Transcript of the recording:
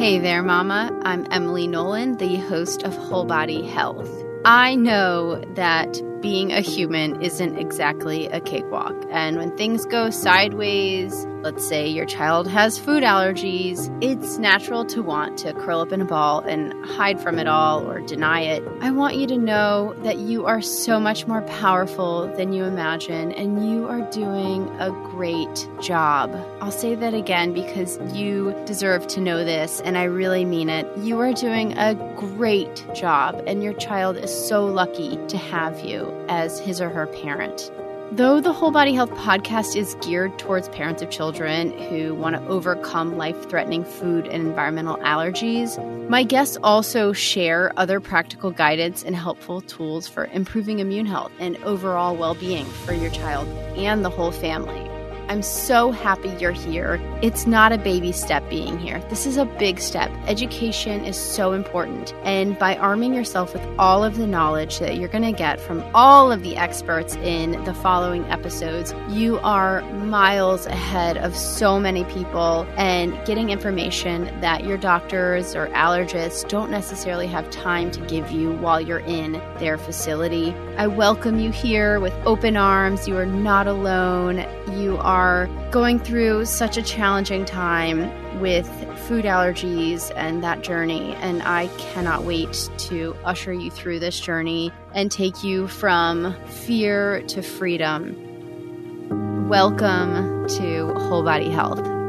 Hey there, Mama. I'm Emily Nolan, the host of Whole Body Health. I know that being a human isn't exactly a cakewalk. And when things go sideways, let's say your child has food allergies, it's natural to want to curl up in a ball and hide from it all or deny it. I want you to know that you are so much more powerful than you imagine, and you are doing a great job. I'll say that again because you deserve to know this, and I really mean it. You are doing a great job, and your child is so lucky to have you as his or her parent. Though the Whole Body Health podcast is geared towards parents of children who want to overcome life threatening food and environmental allergies, my guests also share other practical guidance and helpful tools for improving immune health and overall well being for your child and the whole family. I'm so happy you're here. It's not a baby step being here. This is a big step. Education is so important. And by arming yourself with all of the knowledge that you're going to get from all of the experts in the following episodes, you are miles ahead of so many people and getting information that your doctors or allergists don't necessarily have time to give you while you're in their facility. I welcome you here with open arms. You are not alone. You are going through such a challenging time with food allergies and that journey. And I cannot wait to usher you through this journey and take you from fear to freedom. Welcome to Whole Body Health.